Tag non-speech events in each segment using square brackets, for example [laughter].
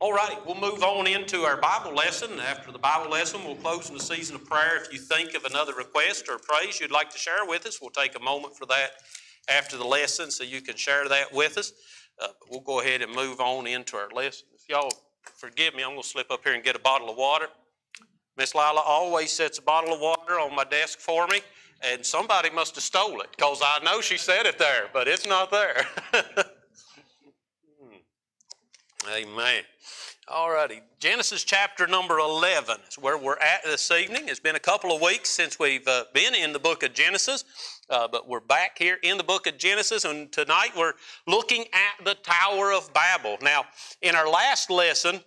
All right, we'll move on into our Bible lesson. After the Bible lesson, we'll close in the season of prayer. If you think of another request or praise you'd like to share with us, we'll take a moment for that after the lesson so you can share that with us. Uh, we'll go ahead and move on into our lesson. If y'all forgive me, I'm going to slip up here and get a bottle of water. Miss Lila always sets a bottle of water on my desk for me, and somebody must have stole it because I know she said it there, but it's not there. [laughs] Amen. All righty. Genesis chapter number 11 is where we're at this evening. It's been a couple of weeks since we've uh, been in the book of Genesis, uh, but we're back here in the book of Genesis, and tonight we're looking at the Tower of Babel. Now, in our last lesson,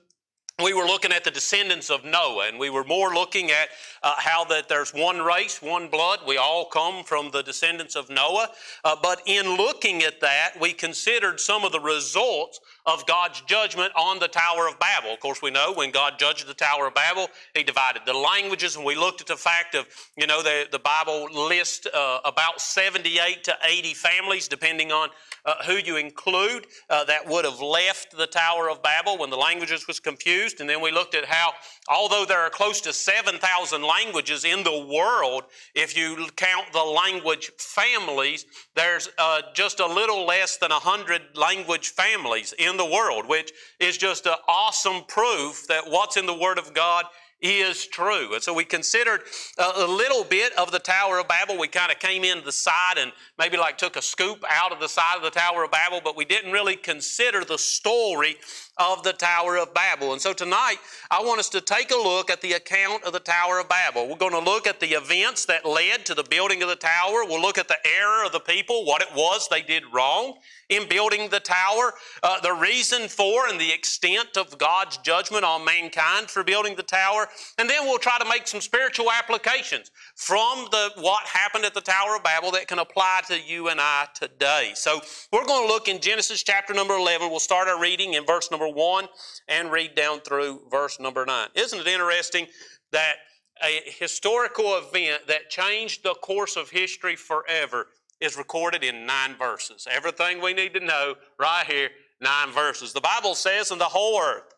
we were looking at the descendants of Noah, and we were more looking at uh, how that there's one race, one blood. We all come from the descendants of Noah. Uh, but in looking at that, we considered some of the results of God's judgment on the Tower of Babel. Of course, we know when God judged the Tower of Babel, He divided the languages, and we looked at the fact of, you know, the, the Bible lists uh, about 78 to 80 families, depending on uh, who you include, uh, that would have left the Tower of Babel when the languages was confused. And then we looked at how, although there are close to 7,000 languages in the world, if you count the language families, there's uh, just a little less than 100 language families in the world, which is just an awesome proof that what's in the Word of God is true. And so we considered a, little bit of the Tower of Babel. We kind of came in the side and maybe like took a scoop out of the side of the Tower of Babel, but we didn't really consider the story of the Tower of Babel. And so tonight, I want us to take a look at the account of the Tower of Babel. We're going to look at the events that led to the building of the tower. We'll look at the error of the people, what it was they did wrong in building the tower, uh, the reason for and the extent of God's judgment on mankind for building the tower, and then we'll try to make some spiritual applications from the what happened at the Tower of Babel that can apply to you and I today. So we're going to look in Genesis chapter number 11. We'll start our reading in verse number 1 and read down through verse number 9. Isn't it interesting that a historical event that changed the course of history forever is recorded in nine verses. Everything we need to know right here, nine verses. The Bible says, and the whole earth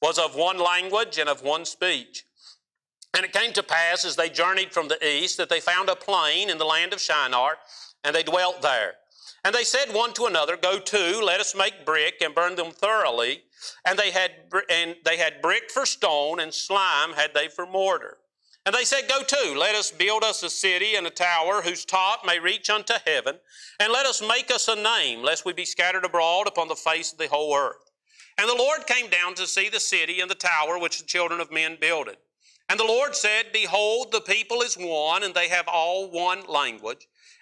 was of one language and of one speech. And it came to pass as they journeyed from the east that they found a plain in the land of Shinar, and they dwelt there. And they said one to another, Go to, let us make brick and burn them thoroughly. And they had and they had brick for stone, and slime had they for mortar. And they said, Go to, let us build us a city and a tower whose top may reach unto heaven, and let us make us a name, lest we be scattered abroad upon the face of the whole earth. And the Lord came down to see the city and the tower which the children of men builded. And the Lord said, Behold, the people is one, and they have all one language.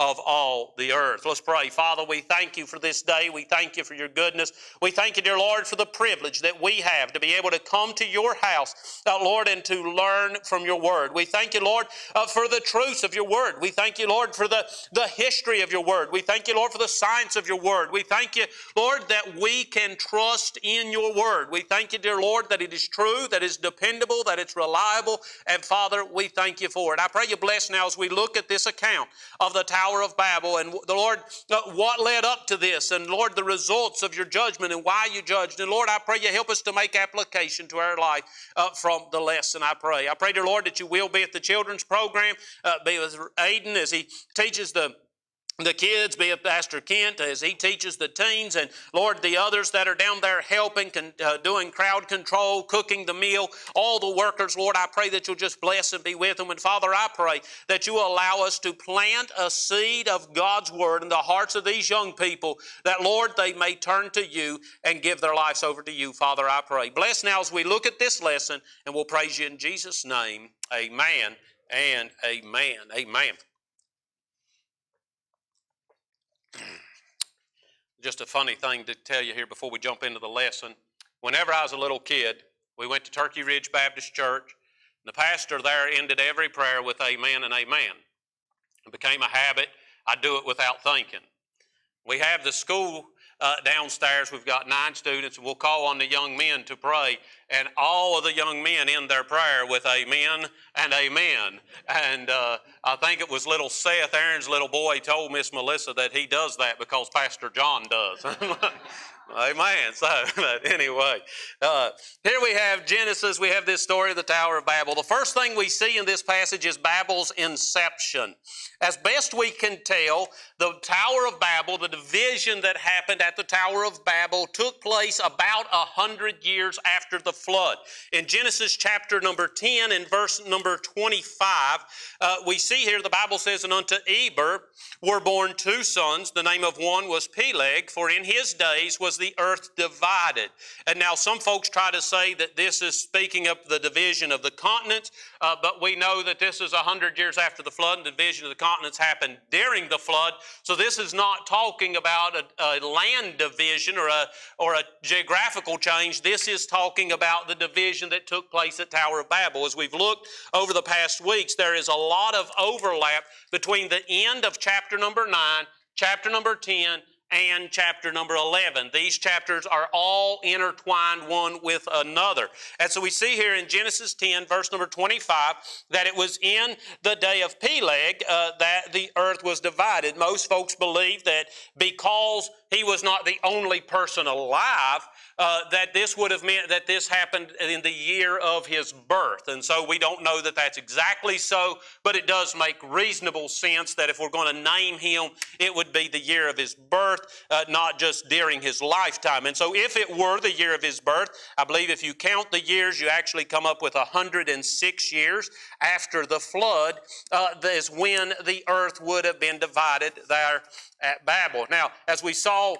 of all the earth. Let's pray. Father, we thank you for this day. We thank you for your goodness. We thank you, dear Lord, for the privilege that we have to be able to come to your house, uh, Lord, and to learn from your word. We thank you, Lord, uh, for the truths of your word. We thank you, Lord, for the, the history of your word. We thank you, Lord, for the science of your word. We thank you, Lord, that we can trust in your word. We thank you, dear Lord, that it is true, that it's dependable, that it's reliable. And Father, we thank you for it. I pray you bless now as we look at this account of the Tower Tower of Babel and the Lord, uh, what led up to this, and Lord, the results of your judgment and why you judged. And Lord, I pray you help us to make application to our life uh, from the lesson, I pray. I pray, dear Lord, that you will be at the children's program, uh, be with Aiden as he teaches the the kids, be it Pastor Kent as he teaches the teens, and Lord, the others that are down there helping, uh, doing crowd control, cooking the meal, all the workers, Lord, I pray that you'll just bless and be with them. And Father, I pray that you allow us to plant a seed of God's word in the hearts of these young people, that Lord, they may turn to you and give their lives over to you. Father, I pray. Bless now as we look at this lesson, and we'll praise you in Jesus' name. Amen and amen. Amen. Just a funny thing to tell you here before we jump into the lesson. Whenever I was a little kid, we went to Turkey Ridge Baptist Church. And The pastor there ended every prayer with amen and amen. It became a habit. I do it without thinking. We have the school uh, downstairs. We've got nine students, and we'll call on the young men to pray. And all of the young men end their prayer with amen and amen. And uh, I think it was little Seth, Aaron's little boy, told Miss Melissa that he does that because Pastor John does. [laughs] Amen. So, but anyway, uh, here we have Genesis. We have this story of the Tower of Babel. The first thing we see in this passage is Babel's inception. As best we can tell, the Tower of Babel, the division that happened at the Tower of Babel, took place about a hundred years after the flood. In Genesis chapter number 10 and verse number 25, uh, we see here the Bible says, And unto Eber were born two sons. The name of one was Peleg, for in his days was the earth divided. And now some folks try to say that this is speaking of the division of the continents, uh, but we know that this is a hundred years after the flood, and the division of the continents happened during the flood. So this is not talking about a, a land division or a, or a geographical change. This is talking about the division that took place at Tower of Babel. As we've looked over the past weeks, there is a lot of overlap between the end of chapter number 9, chapter number 10, and chapter number 11. These chapters are all intertwined one with another. And so we see here in Genesis 10, verse number 25, that it was in the day of Peleg uh, that the earth was divided. Most folks believe that because he was not the only person alive, uh, that this would have meant that this happened in the year of his birth. And so we don't know that that's exactly so, but it does make reasonable sense that if we're going to name him, it would be the year of his birth, uh, not just during his lifetime. And so if it were the year of his birth, I believe if you count the years, you actually come up with 106 years after the flood, uh, is when the earth would have been divided there at Babel. Now, as we saw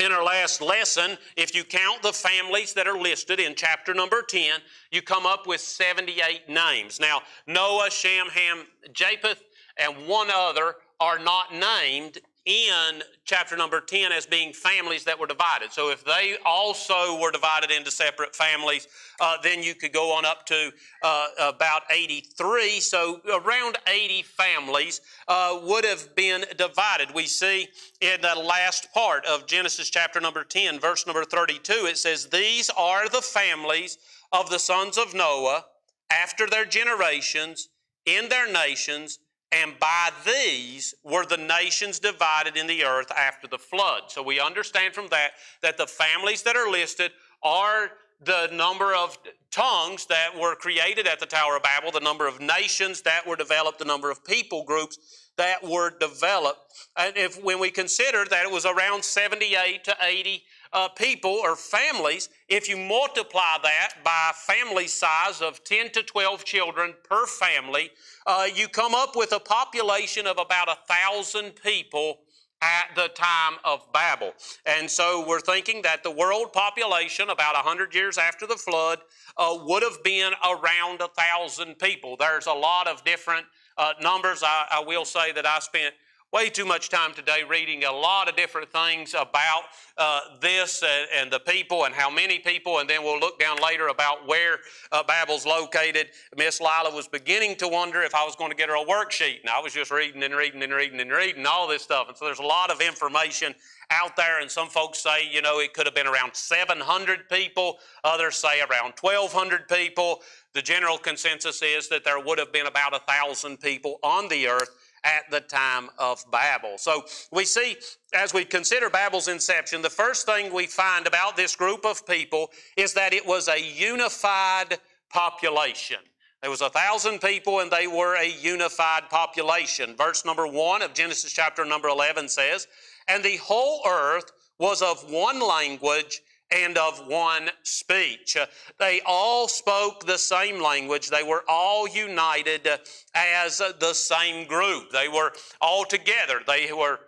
in our last lesson, if you count the families that are listed in chapter number 10, you come up with 78 names. Now, Noah, Shem, Ham, Japheth, and one other are not named in chapter number 10 as being families that were divided. So if they also were divided into separate families, uh, then you could go on up to uh, about 83. So around 80 families uh, would have been divided. We see in the last part of Genesis chapter number 10, verse number 32, it says, These are the families of the sons of Noah after their generations in their nations and by these were the nations divided in the earth after the flood. So we understand from that that the families that are listed are the number of tongues that were created at the Tower of Babel, the number of nations that were developed, the number of people groups that were developed. And if when we consider that it was around 78 to 80 uh, people or families, if you multiply that by family size of 10 to 12 children per family, uh, you come up with a population of about a thousand people at the time of Babel. And so we're thinking that the world population, about 100 years after the flood, uh, would have been around a thousand people. There's a lot of different uh, numbers. I, I will say that I spent way too much time today reading a lot of different things about uh, this and, and, the people and how many people, and then we'll look down later about where uh, Babel's located. Miss Lila was beginning to wonder if I was going to get her a worksheet, and I was just reading and reading and reading and reading all this stuff. And so there's a lot of information out there, and some folks say, you know, it could have been around 700 people. Others say around 1,200 people. The general consensus is that there would have been about a thousand people on the earth at the time of Babel. So we see, as we consider Babel's inception, the first thing we find about this group of people is that it was a unified population. There was a thousand people and they were a unified population. Verse number one of Genesis chapter number 11 says, And the whole earth was of one language and of one speech. They all spoke the same language. They were all united as the same group. They were all together. They were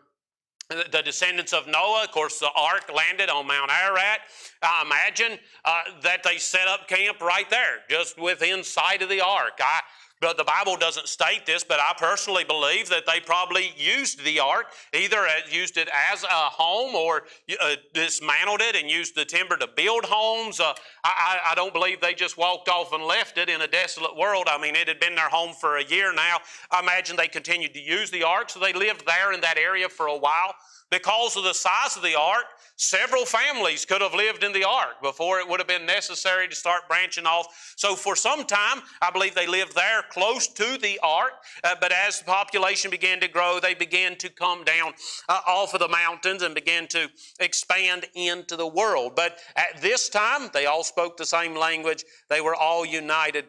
the descendants of Noah. Of course, the ark landed on Mount Ararat. I imagine uh, that they set up camp right there, just within sight of the ark. I But the Bible doesn't state this, but I personally believe that they probably used the ark, either used it as a home or uh, dismantled it and used the timber to build homes. Uh, I, I, don't believe they just walked off and left it in a desolate world. I mean, it had been their home for a year now. I imagine they continued to use the ark, so they lived there in that area for a while. Because of the size of the ark, several families could have lived in the ark before it would have been necessary to start branching off. So, for some time, I believe they lived there close to the ark. Uh, but as the population began to grow, they began to come down uh, off of the mountains and began to expand into the world. But at this time, they all spoke the same language, they were all united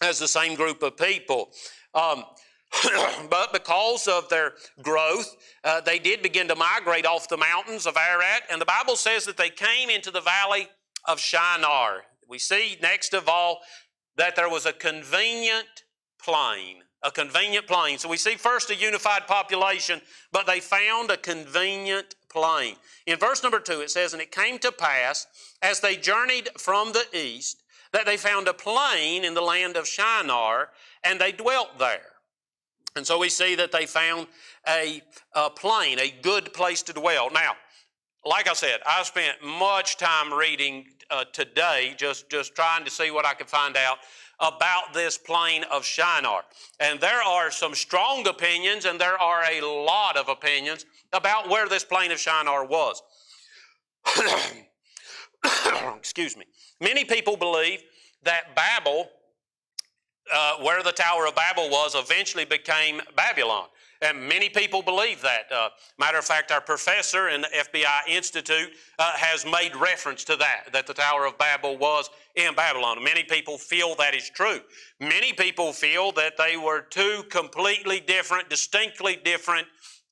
as the same group of people. Um, [coughs] but because of their growth, uh, they did begin to migrate off the mountains of Ararat, and the Bible says that they came into the valley of Shinar. We see next of all that there was a convenient plain. A convenient plain. So we see first a unified population, but they found a convenient plain. In verse number two, it says, And it came to pass, as they journeyed from the east, that they found a plain in the land of Shinar, and they dwelt there. And so we see that they found a, a plain, a good place to dwell. Now, like I said, I spent much time reading uh, today, just, just trying to see what I could find out about this plain of Shinar. And there are some strong opinions, and there are a lot of opinions about where this plain of Shinar was. [coughs] Excuse me. Many people believe that Babel uh, where the Tower of Babel was eventually became Babylon. And many people believe that. Uh, matter of fact, our professor in the FBI Institute uh, has made reference to that, that the Tower of Babel was in Babylon. Many people feel that is true. Many people feel that they were two completely different, distinctly different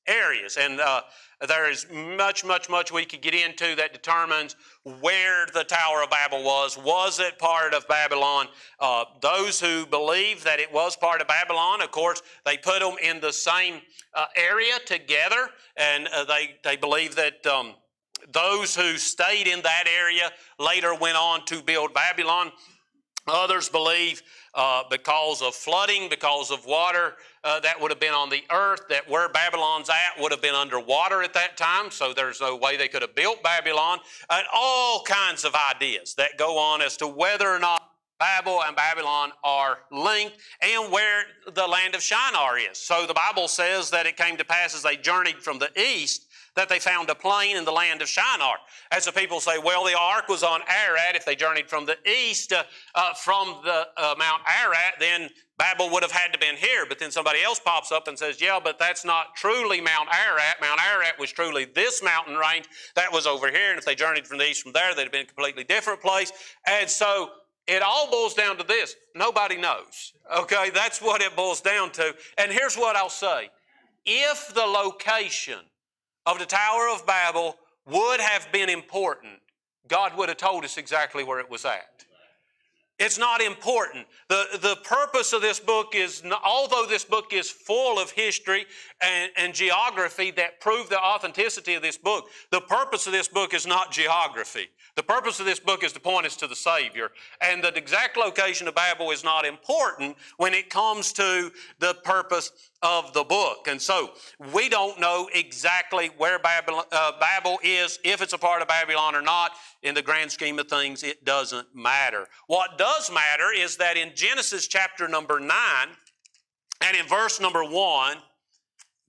areas. And uh, there is much, much, much we could get into that determines where the Tower of Babel was. Was it part of Babylon? Uh, those who believe that it was part of Babylon, of course, they put them in the same uh, area together, and uh, they, they believe that. Um, those who stayed in that area later went on to build Babylon. Others believe uh, because of flooding, because of water uh, that would have been on the earth, that where Babylon's at would have been underwater at that time, so there's no way they could have built Babylon. And all kinds of ideas that go on as to whether or not Babel and Babylon are linked and where the land of Shinar is. So the Bible says that it came to pass as they journeyed from the east that they found a plain in the land of Shinar. As the people say, well, the ark was on Ararat. If they journeyed from the east uh, uh, from the uh, Mount Ararat, then Babel would have had to been here. But then somebody else pops up and says, yeah, but that's not truly Mount Ararat. Mount Ararat was truly this mountain range that was over here. And if they journeyed from the east from there, they'd have been a completely different place. And so it all boils down to this nobody knows. Okay, that's what it boils down to. And here's what I'll say if the location of the Tower of Babel would have been important, God would have told us exactly where it was at. It's not important. The, the purpose of this book is, although this book is full of history and, and geography that prove the authenticity of this book, the purpose of this book is not geography. The purpose of this book is to point us to the Savior. And the exact location of Babel is not important when it comes to the purpose of the book. And so we don't know exactly where Babylon, uh, Babel is, if it's a part of Babylon or not. In the grand scheme of things, it doesn't matter. What does matter is that in Genesis chapter number 9 and in verse number 1,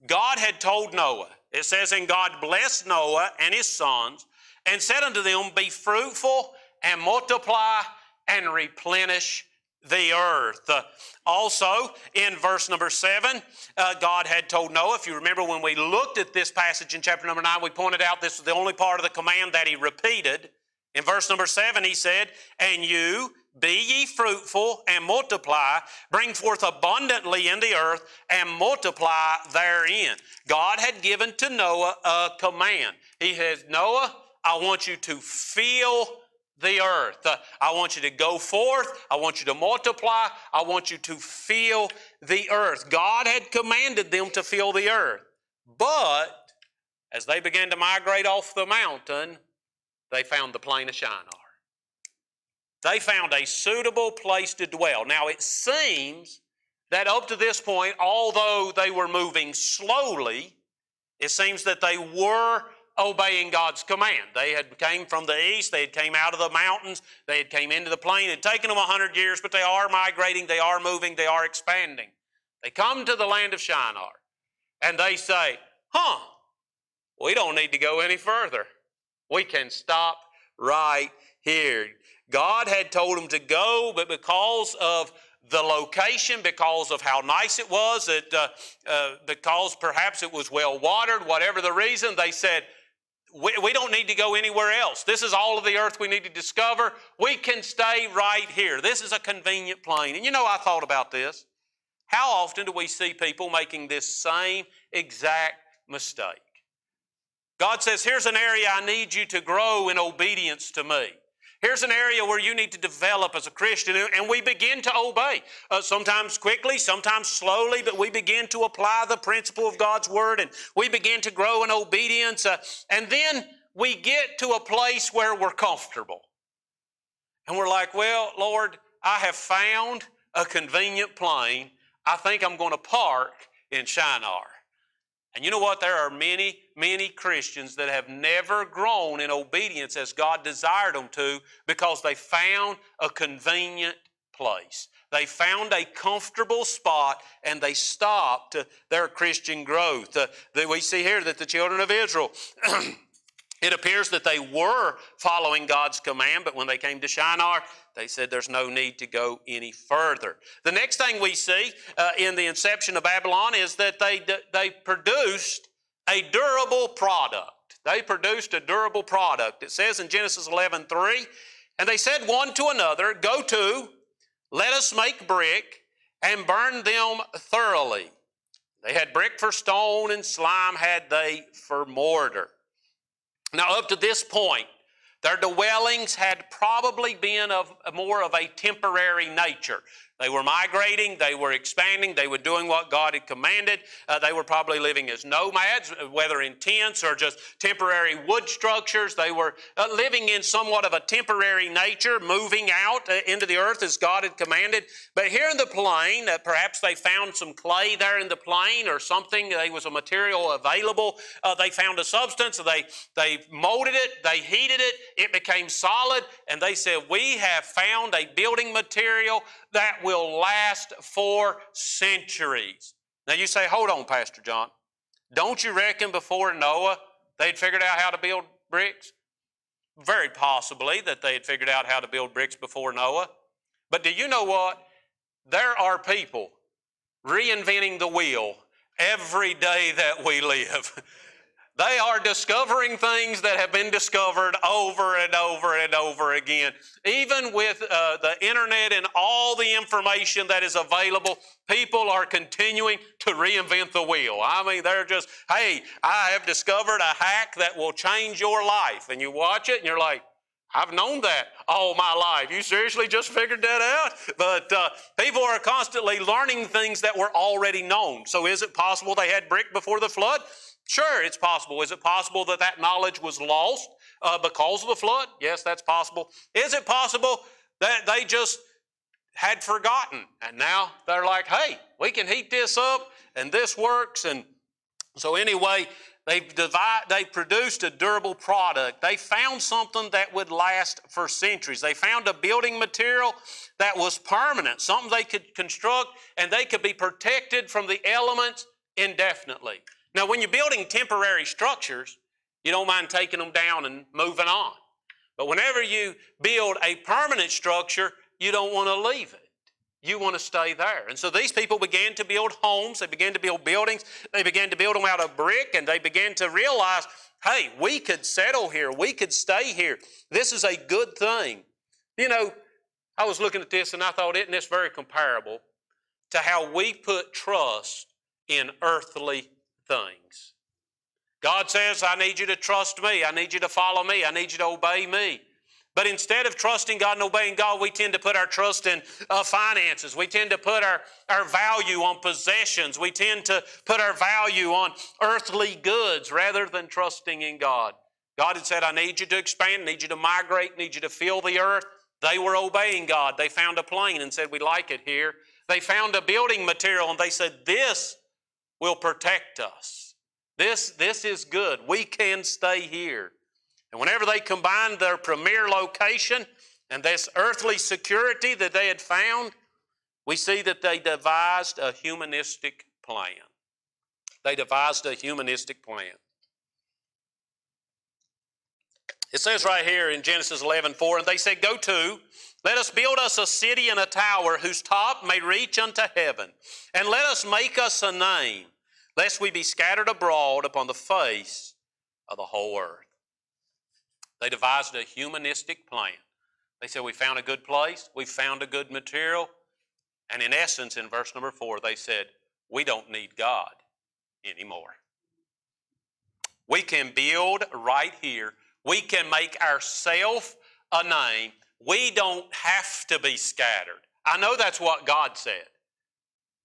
God had told Noah, it says, And God blessed Noah and his sons and said unto them, Be fruitful and multiply and replenish the earth. Uh, also, in verse number seven, uh, God had told Noah, if you remember when we looked at this passage in chapter number nine, we pointed out this was the only part of the command that he repeated. In verse number seven, he said, And you be ye fruitful and multiply, bring forth abundantly in the earth and multiply therein. God had given to Noah a command. He says, Noah, I want you to fill the earth. Uh, I want you to go forth. I want you to multiply. I want you to fill the earth. God had commanded them to fill the earth. But as they began to migrate off the mountain, they found the plain of Shinar. They found a suitable place to dwell. Now it seems that up to this point, although they were moving slowly, it seems that they were obeying God's command. They had came from the east, they had came out of the mountains, they had came into the plain. It had taken them a hundred years, but they are migrating, they are moving, they are expanding. They come to the land of Shinar, and they say, huh, we don't need to go any further. We can stop right here. God had told them to go, but because of the location, because of how nice it was, it, uh, uh, because perhaps it was well watered, whatever the reason, they said, we, we don't need to go anywhere else. This is all of the earth we need to discover. We can stay right here. This is a convenient plain. And you know, I thought about this. How often do we see people making this same exact mistake? God says, Here's an area I need you to grow in obedience to me. Here's an area where you need to develop as a Christian, and we begin to obey. Uh, sometimes quickly, sometimes slowly, but we begin to apply the principle of God's Word, and we begin to grow in obedience. Uh, and then we get to a place where we're comfortable. And we're like, well, Lord, I have found a convenient plain. I think I'm going to park in Shinar. And you know what? There are many, many Christians that have never grown in obedience as God desired them to because they found a convenient place. They found a comfortable spot and they stopped their Christian growth. Uh, we see here that the children of Israel [clears throat] It appears that they were following God's command, but when they came to Shinar, they said there's no need to go any further. The next thing we see uh, in the inception of Babylon is that they, they produced a durable product. They produced a durable product. It says in Genesis 11 3, and they said one to another, Go to, let us make brick and burn them thoroughly. They had brick for stone, and slime had they for mortar. Now, up to this point, their dwellings had probably been of more of a temporary nature. They were migrating, they were expanding, they were doing what God had commanded. Uh, they were probably living as nomads, whether in tents or just temporary wood structures. They were uh, living in somewhat of a temporary nature, moving out uh, into the earth as God had commanded. But here in the plain, uh, perhaps they found some clay there in the plain or something. There was a material available. Uh, they found a substance. They, they molded it, they heated it, it became solid, and they said, We have found a building material that last for centuries. Now you say, hold on, Pastor John. Don't you reckon before Noah they'd figured out how to build bricks? Very possibly that they had figured out how to build bricks before Noah. But do you know what? There are people reinventing the wheel every day that we live. [laughs] They are discovering things that have been discovered over and over and over again. Even with uh, the internet and all the information that is available, people are continuing to reinvent the wheel. I mean, they're just, hey, I have discovered a hack that will change your life. And you watch it and you're like, I've known that all my life. You seriously just figured that out? But uh, people are constantly learning things that were already known. So is it possible they had brick before the flood? Sure, it's possible. Is it possible that that knowledge was lost uh, because of the flood? Yes, that's possible. Is it possible that they just had forgotten and now they're like, hey, we can heat this up and this works? And so, anyway, they've, divide, they produced a durable product. They found something that would last for centuries. They found a building material that was permanent, something they could construct and they could be protected from the elements indefinitely. Now, when you're building temporary structures, you don't mind taking them down and moving on. But whenever you build a permanent structure, you don't want to leave it. You want to stay there. And so these people began to build homes, they began to build buildings, they began to build them out of brick, and they began to realize hey, we could settle here, we could stay here. This is a good thing. You know, I was looking at this and I thought, isn't this very comparable to how we put trust in earthly things. God says, I need you to trust me. I need you to follow me. I need you to obey me. But instead of trusting God and obeying God, we tend to put our trust in uh, finances. We tend to put our, our value on possessions. We tend to put our value on earthly goods rather than trusting in God. God had said, I need you to expand, need you to migrate, need you to fill the earth. They were obeying God. They found a plain and said, We like it here. They found a building material and they said, This will protect us. This, this is good. We can stay here. And whenever they combined their premier location and this earthly security that they had found, we see that they devised a humanistic plan. They devised a humanistic plan. It says right here in Genesis 11 4, and they said, Go to, let us build us a city and a tower whose top may reach unto heaven, and let us make us a name, lest we be scattered abroad upon the face of the whole earth. They devised a humanistic plan. They said, We found a good place, we found a good material, and in essence, in verse number four, they said, We don't need God anymore. We can build right here we can make ourselves a name. We don't have to be scattered. I know that's what God said,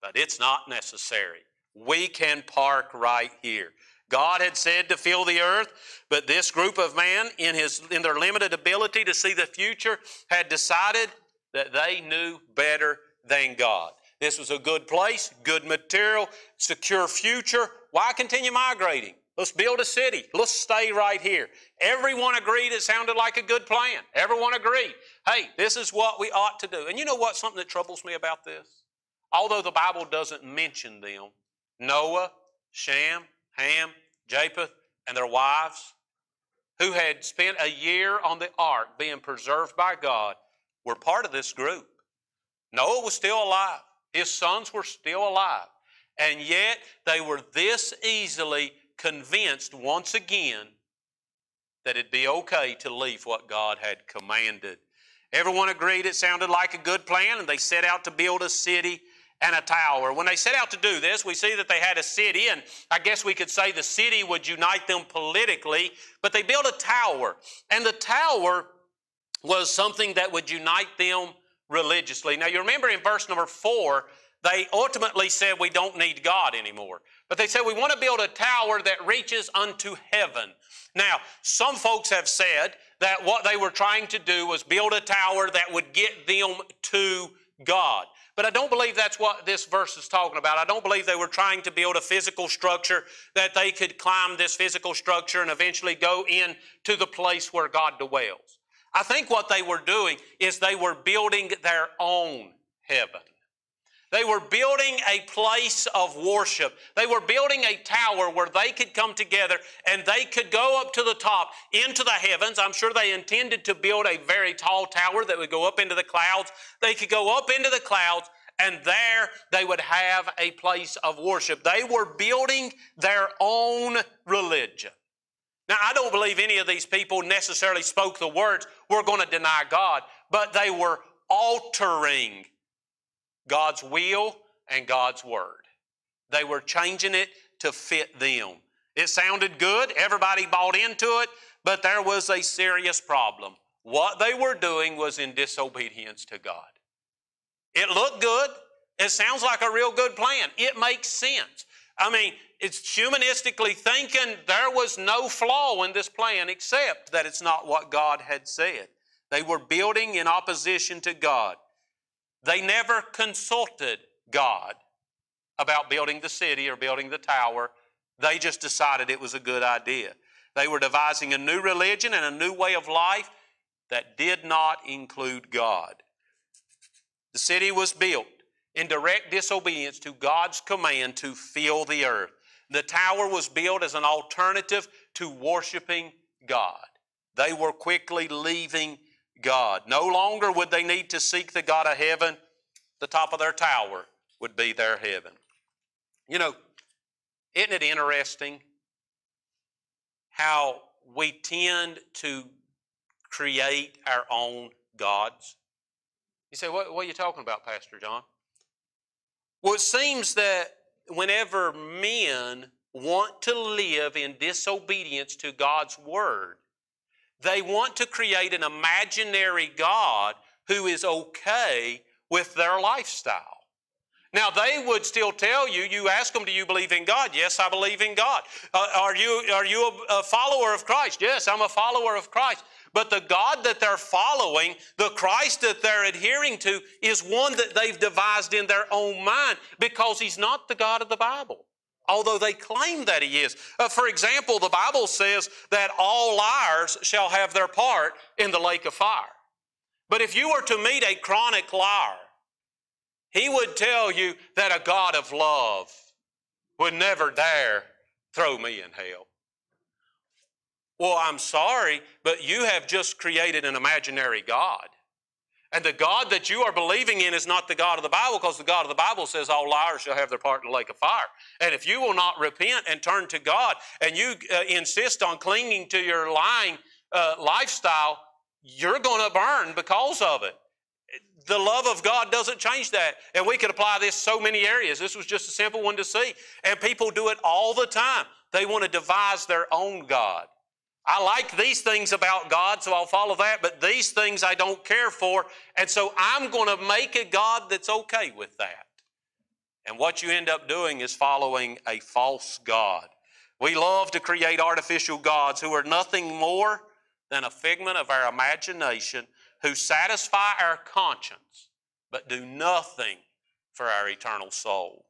but it's not necessary. We can park right here. God had said to fill the earth, but this group of men, in, his, in their limited ability to see the future, had decided that they knew better than God. This was a good place, good material, secure future. Why continue migrating? Let's build a city. Let's stay right here. Everyone agreed it sounded like a good plan. Everyone agreed. Hey, this is what we ought to do. And you know what? Something that troubles me about this? Although the Bible doesn't mention them, Noah, Shem, Ham, Japheth, and their wives, who had spent a year on the ark being preserved by God, were part of this group. Noah was still alive. His sons were still alive. And yet they were this easily convinced once again that it'd be okay to leave what God had commanded. Everyone agreed it sounded like a good plan, and they set out to build a city and a tower. When they set out to do this, we see that they had a city, and I guess we could say the city would unite them politically, but they built a tower, and the tower was something that would unite them religiously. Now, you remember in verse number four, they ultimately said we don't need God anymore. But they said we want to build a tower that reaches unto heaven. Now, some folks have said that what they were trying to do was build a tower that would get them to God. But I don't believe that's what this verse is talking about. I don't believe they were trying to build a physical structure that they could climb this physical structure and eventually go in to the place where God dwells. I think what they were doing is they were building their own heaven. They were building a place of worship. They were building a tower where they could come together and they could go up to the top into the heavens. I'm sure they intended to build a very tall tower that would go up into the clouds. They could go up into the clouds and there they would have a place of worship. They were building their own religion. Now, I don't believe any of these people necessarily spoke the words, we're going to deny God, but they were altering God's will and God's word. They were changing it to fit them. It sounded good, everybody bought into it, but there was a serious problem. What they were doing was in disobedience to God. It looked good. It sounds like a real good plan. It makes sense. I mean, it's humanistically thinking there was no flaw in this plan except that it's not what God had said. They were building in opposition to God. They never consulted God about building the city or building the tower. They just decided it was a good idea. They were devising a new religion and a new way of life that did not include God. The city was built in direct disobedience to God's command to fill the earth. The tower was built as an alternative to worshiping God. They were quickly leaving God. No longer would they need to seek the God of heaven. The top of their tower would be their heaven. You know, isn't it interesting how we tend to create our own gods? You say, what, what are you talking about, Pastor John? Well, it seems that whenever men want to live in disobedience to God's word, they want to create an imaginary God who is okay with their lifestyle. Now, they would still tell you, you ask them, do you believe in God? Yes, I believe in God. Uh, are you, are you a, a follower of Christ? Yes, I'm a follower of Christ. But the God that they're following, the Christ that they're adhering to, is one that they've devised in their own mind because He's not the God of the Bible although they claim that he is. Uh, for example, the Bible says that all liars shall have their part in the lake of fire. But if you were to meet a chronic liar, he would tell you that a God of love would never dare throw me in hell. Well, I'm sorry, but you have just created an imaginary God. And the God that you are believing in is not the God of the Bible because the God of the Bible says all liars shall have their part in the lake of fire. And if you will not repent and turn to God and you uh, insist on clinging to your lying uh, lifestyle, you're going to burn because of it the love of God doesn't change that. And we could apply this so many areas. This was just a simple one to see. And people do it all the time. They want to devise their own God. I like these things about God, so I'll follow that, but these things I don't care for, and so I'm going to make a God that's okay with that. And what you end up doing is following a false God. We love to create artificial gods who are nothing more than a figment of our imagination who satisfy our conscience but do nothing for our eternal soul.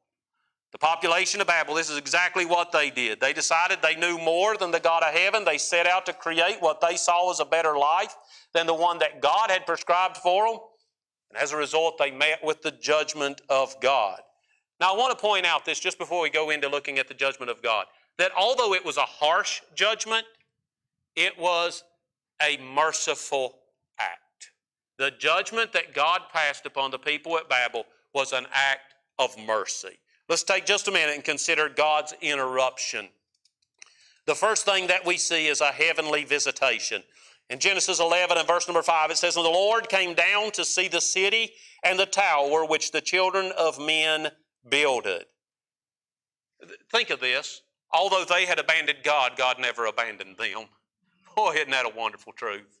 The population of Babel, this is exactly what they did. They decided they knew more than the God of heaven. They set out to create what they saw as a better life than the one that God had prescribed for them. And as a result, they met with the judgment of God. Now, I want to point out this just before we go into looking at the judgment of God that although it was a harsh judgment, it was a merciful act. The judgment that God passed upon the people at Babel was an act of mercy. Let's take just a minute and consider God's interruption. The first thing that we see is a heavenly visitation. In Genesis 11 and verse number 5, it says, And the Lord came down to see the city and the tower which the children of men builded. Think of this. Although they had abandoned God, God never abandoned them. [laughs] Boy, isn't that a wonderful truth?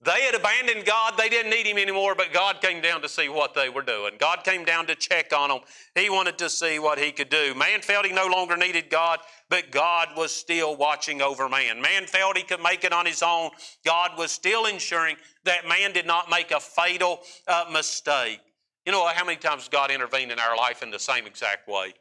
They had abandoned God. They didn't need Him anymore, but God came down to see what they were doing. God came down to check on them. He wanted to see what He could do. Man felt he no longer needed God, but God was still watching over man. Man felt he could make it on his own. God was still ensuring that man did not make a fatal uh, mistake. You know how many times God intervened in our life in the same exact way?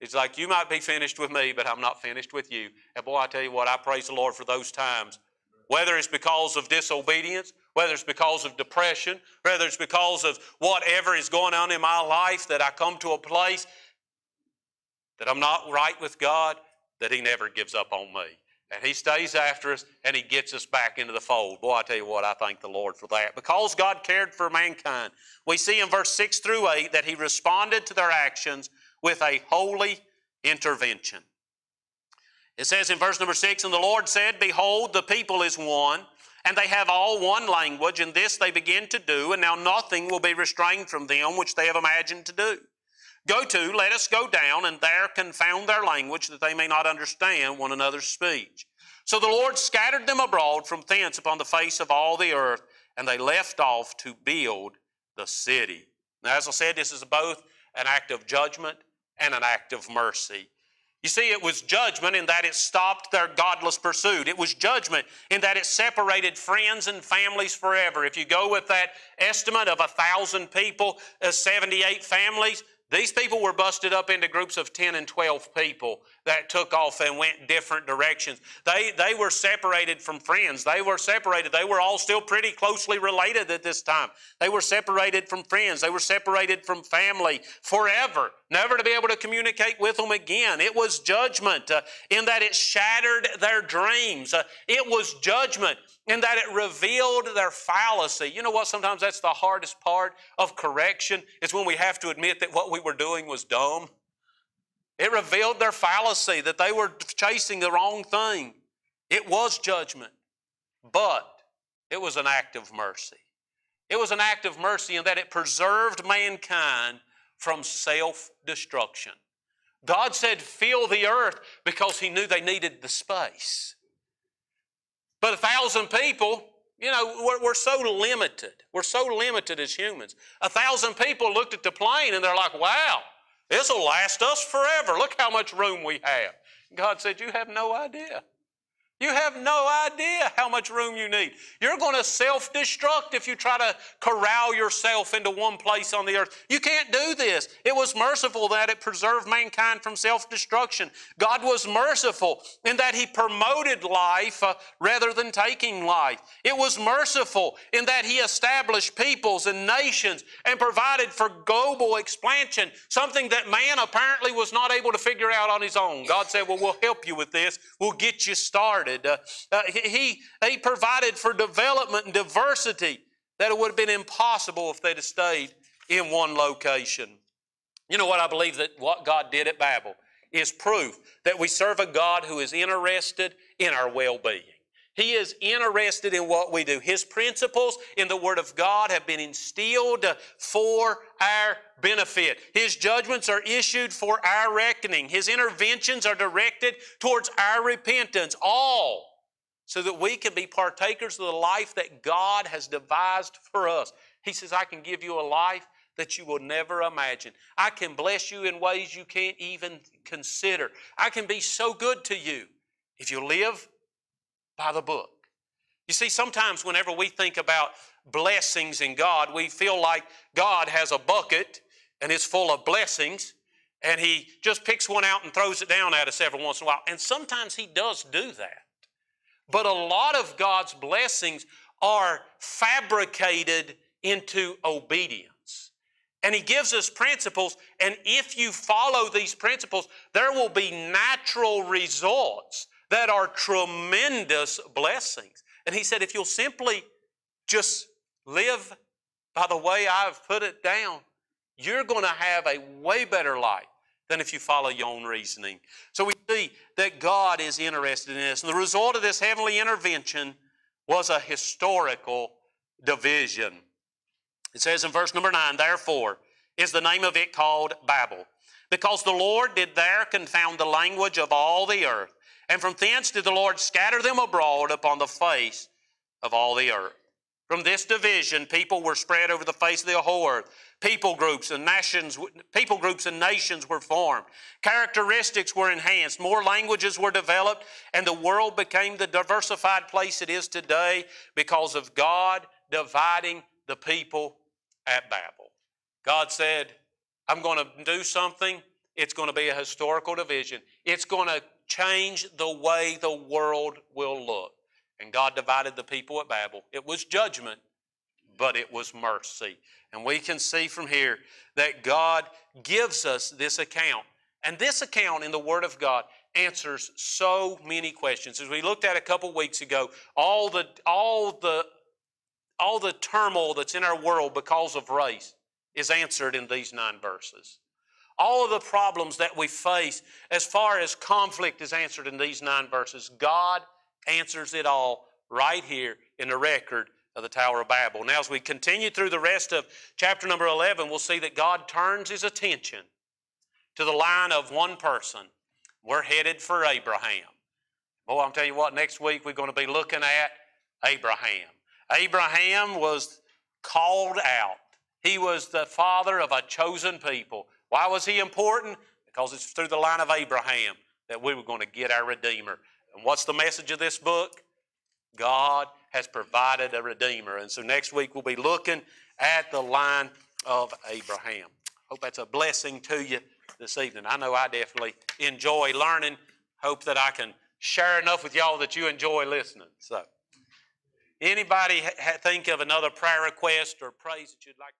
It's like, you might be finished with me, but I'm not finished with you. And boy, I tell you what, I praise the Lord for those times whether it's because of disobedience, whether it's because of depression, whether it's because of whatever is going on in my life that I come to a place that I'm not right with God, that He never gives up on me. And He stays after us and He gets us back into the fold. Boy, I tell you what, I thank the Lord for that. Because God cared for mankind, we see in verse 6 through 8 that He responded to their actions with a holy intervention. It says in verse number six, And the Lord said, Behold, the people is one, and they have all one language, and this they begin to do, and now nothing will be restrained from them which they have imagined to do. Go to, let us go down, and there confound their language, that they may not understand one another's speech. So the Lord scattered them abroad from thence upon the face of all the earth, and they left off to build the city. Now, as I said, this is both an act of judgment and an act of mercy. You see, it was judgment in that it stopped their godless pursuit. It was judgment in that it separated friends and families forever. If you go with that estimate of a thousand people, uh, 78 families, these people were busted up into groups of 10 and 12 people that took off and went different directions. They, they were separated from friends. They were separated. They were all still pretty closely related at this time. They were separated from friends. They were separated from family forever, never to be able to communicate with them again. It was judgment uh, in that it shattered their dreams. Uh, it was judgment in that it revealed their fallacy. You know what? Sometimes that's the hardest part of correction is when we have to admit that what we were doing was dumb. It revealed their fallacy, that they were chasing the wrong thing. It was judgment, but it was an act of mercy. It was an act of mercy in that it preserved mankind from self destruction. God said, Fill the earth because He knew they needed the space. But a thousand people You know, we're, we're so limited. We're so limited as humans. A thousand people looked at the plain and they're like, wow, this will last us forever. Look how much room we have. God said, You have no idea. You have no idea how much room you need. You're going to self destruct if you try to corral yourself into one place on the earth. You can't do this. It was merciful that it preserved mankind from self destruction. God was merciful in that He promoted life uh, rather than taking life. It was merciful in that He established peoples and nations and provided for global expansion, something that man apparently was not able to figure out on his own. God said, Well, we'll help you with this, we'll get you started started. Uh, uh, he, he provided for development and diversity that it would have been impossible if they'd have stayed in one location. You know what I believe that what God did at Babel is proof that we serve a God who is interested in our well being. He is interested in what we do. His principles in the Word of God have been instilled for our benefit. His judgments are issued for our reckoning. His interventions are directed towards our repentance, all so that we can be partakers of the life that God has devised for us. He says, I can give you a life that you will never imagine. I can bless you in ways you can't even consider. I can be so good to you if you live by the book. You see, sometimes whenever we think about blessings in God, we feel like God has a bucket and it's full of blessings, and He just picks one out and throws it down at us every once in a while. And sometimes He does do that. But a lot of God's blessings are fabricated into obedience. And He gives us principles, and if you follow these principles, there will be natural results that are tremendous blessings. And he said, if you'll simply just live by the way I've put it down, you're going to have a way better life than if you follow your own reasoning. So we see that God is interested in this. And the result of this heavenly intervention was a historical division. It says in verse number 9, therefore is the name of it called Babel, because the Lord did there confound the language of all the earth. And from thence did the Lord scatter them abroad upon the face of all the earth. From this division, people were spread over the face of the whole earth. People groups and nations, people groups and nations were formed. Characteristics were enhanced. More languages were developed, and the world became the diversified place it is today because of God dividing the people at Babel. God said, I'm going to do something. It's going to be a historical division. It's going to change the way the world will look. And God divided the people at Babel. It was judgment, but it was mercy. And we can see from here that God gives us this account. And this account in the Word of God answers so many questions. As we looked at a couple weeks ago, all the, all the, all the turmoil that's in our world because of race is answered in these nine verses. All of the problems that we face as far as conflict is answered in these nine verses. God answers it all right here in the record of the Tower of Babel. Now, as we continue through the rest of chapter number 11, we'll see that God turns his attention to the line of one person. We're headed for Abraham. Boy, I'm telling you what, next week we're going to be looking at Abraham. Abraham was called out. He was the father of a chosen people. Why was he important? Because it's through the line of Abraham that we were going to get our Redeemer. And what's the message of this book? God has provided a Redeemer. And so next week we'll be looking at the line of Abraham. Hope that's a blessing to you this evening. I know I definitely enjoy learning. Hope that I can share enough with y'all that you enjoy listening. So, anybody ha- think of another prayer request or praise that you'd like?